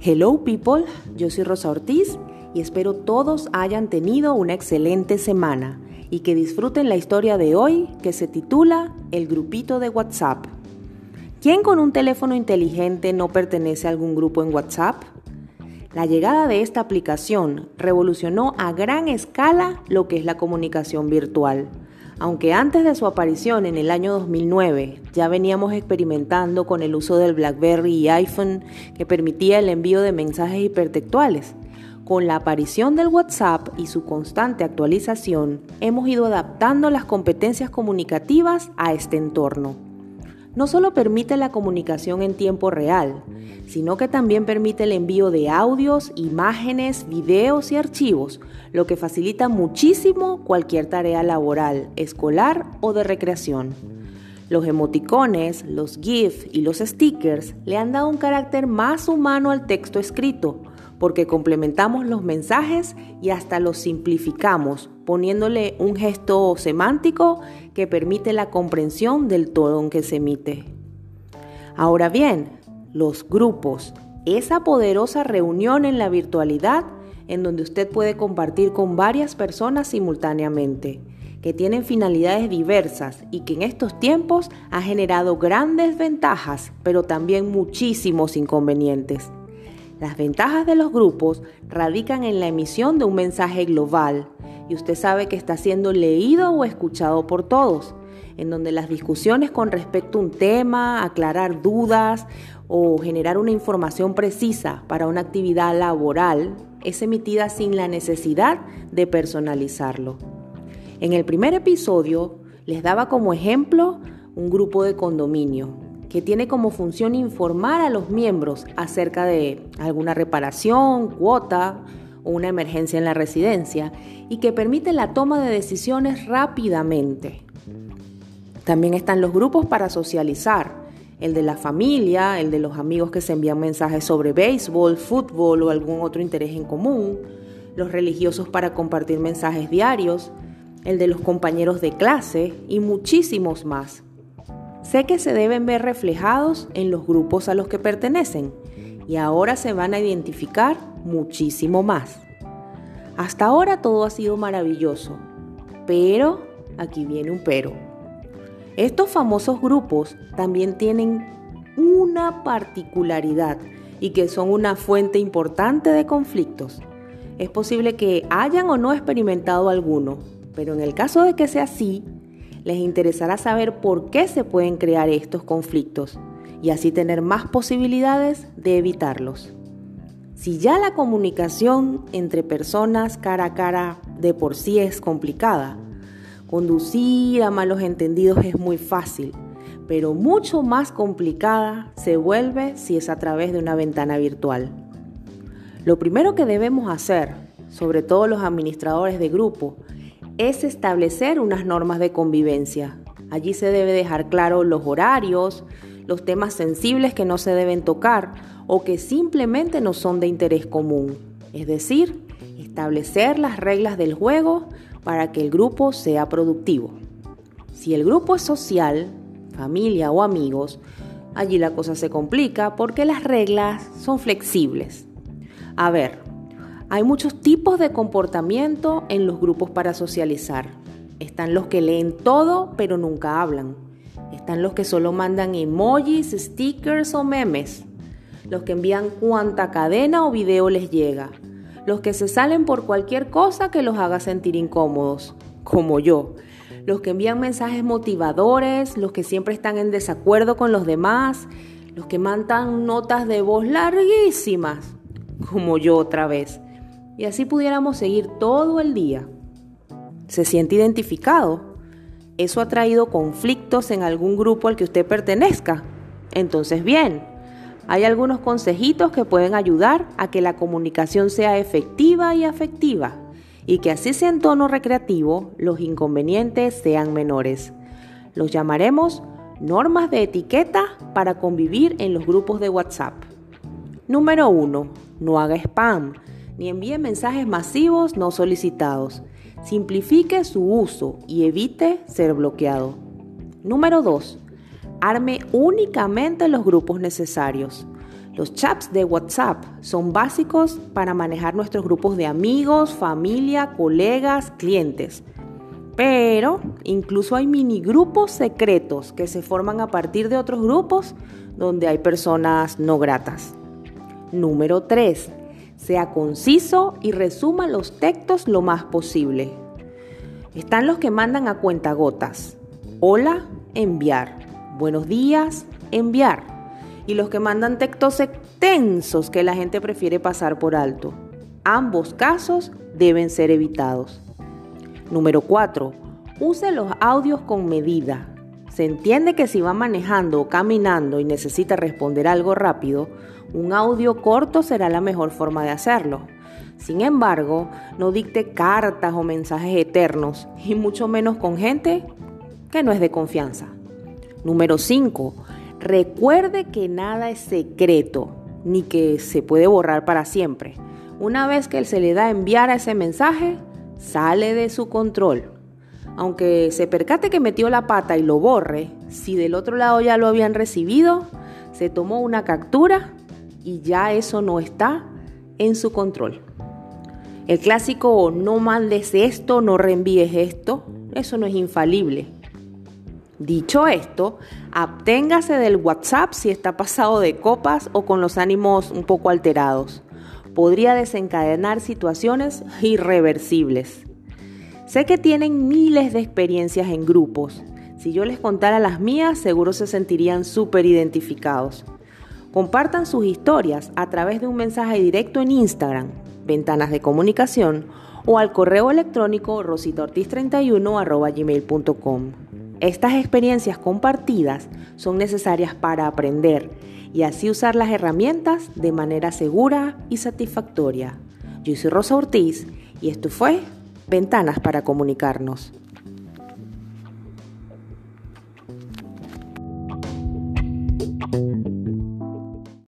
Hello people, yo soy Rosa Ortiz y espero todos hayan tenido una excelente semana y que disfruten la historia de hoy que se titula El grupito de WhatsApp. ¿Quién con un teléfono inteligente no pertenece a algún grupo en WhatsApp? La llegada de esta aplicación revolucionó a gran escala lo que es la comunicación virtual aunque antes de su aparición en el año 2009 ya veníamos experimentando con el uso del BlackBerry y iPhone que permitía el envío de mensajes hipertextuales, con la aparición del WhatsApp y su constante actualización, hemos ido adaptando las competencias comunicativas a este entorno no solo permite la comunicación en tiempo real, sino que también permite el envío de audios, imágenes, videos y archivos, lo que facilita muchísimo cualquier tarea laboral, escolar o de recreación. Los emoticones, los GIF y los stickers le han dado un carácter más humano al texto escrito, porque complementamos los mensajes y hasta los simplificamos, poniéndole un gesto semántico que permite la comprensión del tono que se emite. Ahora bien, los grupos, esa poderosa reunión en la virtualidad en donde usted puede compartir con varias personas simultáneamente, que tienen finalidades diversas y que en estos tiempos ha generado grandes ventajas, pero también muchísimos inconvenientes. Las ventajas de los grupos radican en la emisión de un mensaje global y usted sabe que está siendo leído o escuchado por todos, en donde las discusiones con respecto a un tema, aclarar dudas o generar una información precisa para una actividad laboral es emitida sin la necesidad de personalizarlo. En el primer episodio les daba como ejemplo un grupo de condominio que tiene como función informar a los miembros acerca de alguna reparación, cuota o una emergencia en la residencia y que permite la toma de decisiones rápidamente. También están los grupos para socializar, el de la familia, el de los amigos que se envían mensajes sobre béisbol, fútbol o algún otro interés en común, los religiosos para compartir mensajes diarios, el de los compañeros de clase y muchísimos más. Sé que se deben ver reflejados en los grupos a los que pertenecen y ahora se van a identificar muchísimo más. Hasta ahora todo ha sido maravilloso, pero aquí viene un pero. Estos famosos grupos también tienen una particularidad y que son una fuente importante de conflictos. Es posible que hayan o no experimentado alguno, pero en el caso de que sea así, les interesará saber por qué se pueden crear estos conflictos y así tener más posibilidades de evitarlos. Si ya la comunicación entre personas cara a cara de por sí es complicada, conducir a malos entendidos es muy fácil, pero mucho más complicada se vuelve si es a través de una ventana virtual. Lo primero que debemos hacer, sobre todo los administradores de grupo, es establecer unas normas de convivencia. Allí se debe dejar claro los horarios, los temas sensibles que no se deben tocar o que simplemente no son de interés común. Es decir, establecer las reglas del juego para que el grupo sea productivo. Si el grupo es social, familia o amigos, allí la cosa se complica porque las reglas son flexibles. A ver, hay muchos tipos de comportamiento en los grupos para socializar. Están los que leen todo pero nunca hablan. Están los que solo mandan emojis, stickers o memes. Los que envían cuanta cadena o video les llega. Los que se salen por cualquier cosa que los haga sentir incómodos, como yo. Los que envían mensajes motivadores, los que siempre están en desacuerdo con los demás, los que mandan notas de voz larguísimas, como yo otra vez y así pudiéramos seguir todo el día. ¿Se siente identificado? ¿Eso ha traído conflictos en algún grupo al que usted pertenezca? Entonces, bien, hay algunos consejitos que pueden ayudar a que la comunicación sea efectiva y afectiva y que así sea en tono recreativo, los inconvenientes sean menores. Los llamaremos normas de etiqueta para convivir en los grupos de WhatsApp. Número 1. No haga spam ni envíe mensajes masivos no solicitados. Simplifique su uso y evite ser bloqueado. Número 2. Arme únicamente los grupos necesarios. Los chats de WhatsApp son básicos para manejar nuestros grupos de amigos, familia, colegas, clientes. Pero incluso hay mini grupos secretos que se forman a partir de otros grupos donde hay personas no gratas. Número 3. Sea conciso y resuma los textos lo más posible. Están los que mandan a cuentagotas. Hola, enviar. Buenos días, enviar. Y los que mandan textos extensos que la gente prefiere pasar por alto. Ambos casos deben ser evitados. Número 4. Use los audios con medida. Se entiende que si va manejando o caminando y necesita responder algo rápido, un audio corto será la mejor forma de hacerlo. Sin embargo, no dicte cartas o mensajes eternos, y mucho menos con gente que no es de confianza. Número 5. Recuerde que nada es secreto, ni que se puede borrar para siempre. Una vez que se le da enviar a ese mensaje, sale de su control. Aunque se percate que metió la pata y lo borre, si del otro lado ya lo habían recibido, se tomó una captura y ya eso no está en su control. El clásico no mandes esto, no reenvíes esto, eso no es infalible. Dicho esto, abténgase del WhatsApp si está pasado de copas o con los ánimos un poco alterados. Podría desencadenar situaciones irreversibles. Sé que tienen miles de experiencias en grupos. Si yo les contara las mías, seguro se sentirían súper identificados. Compartan sus historias a través de un mensaje directo en Instagram, Ventanas de Comunicación, o al correo electrónico rositortiz31 Estas experiencias compartidas son necesarias para aprender y así usar las herramientas de manera segura y satisfactoria. Yo soy Rosa Ortiz y esto fue Ventanas para comunicarnos.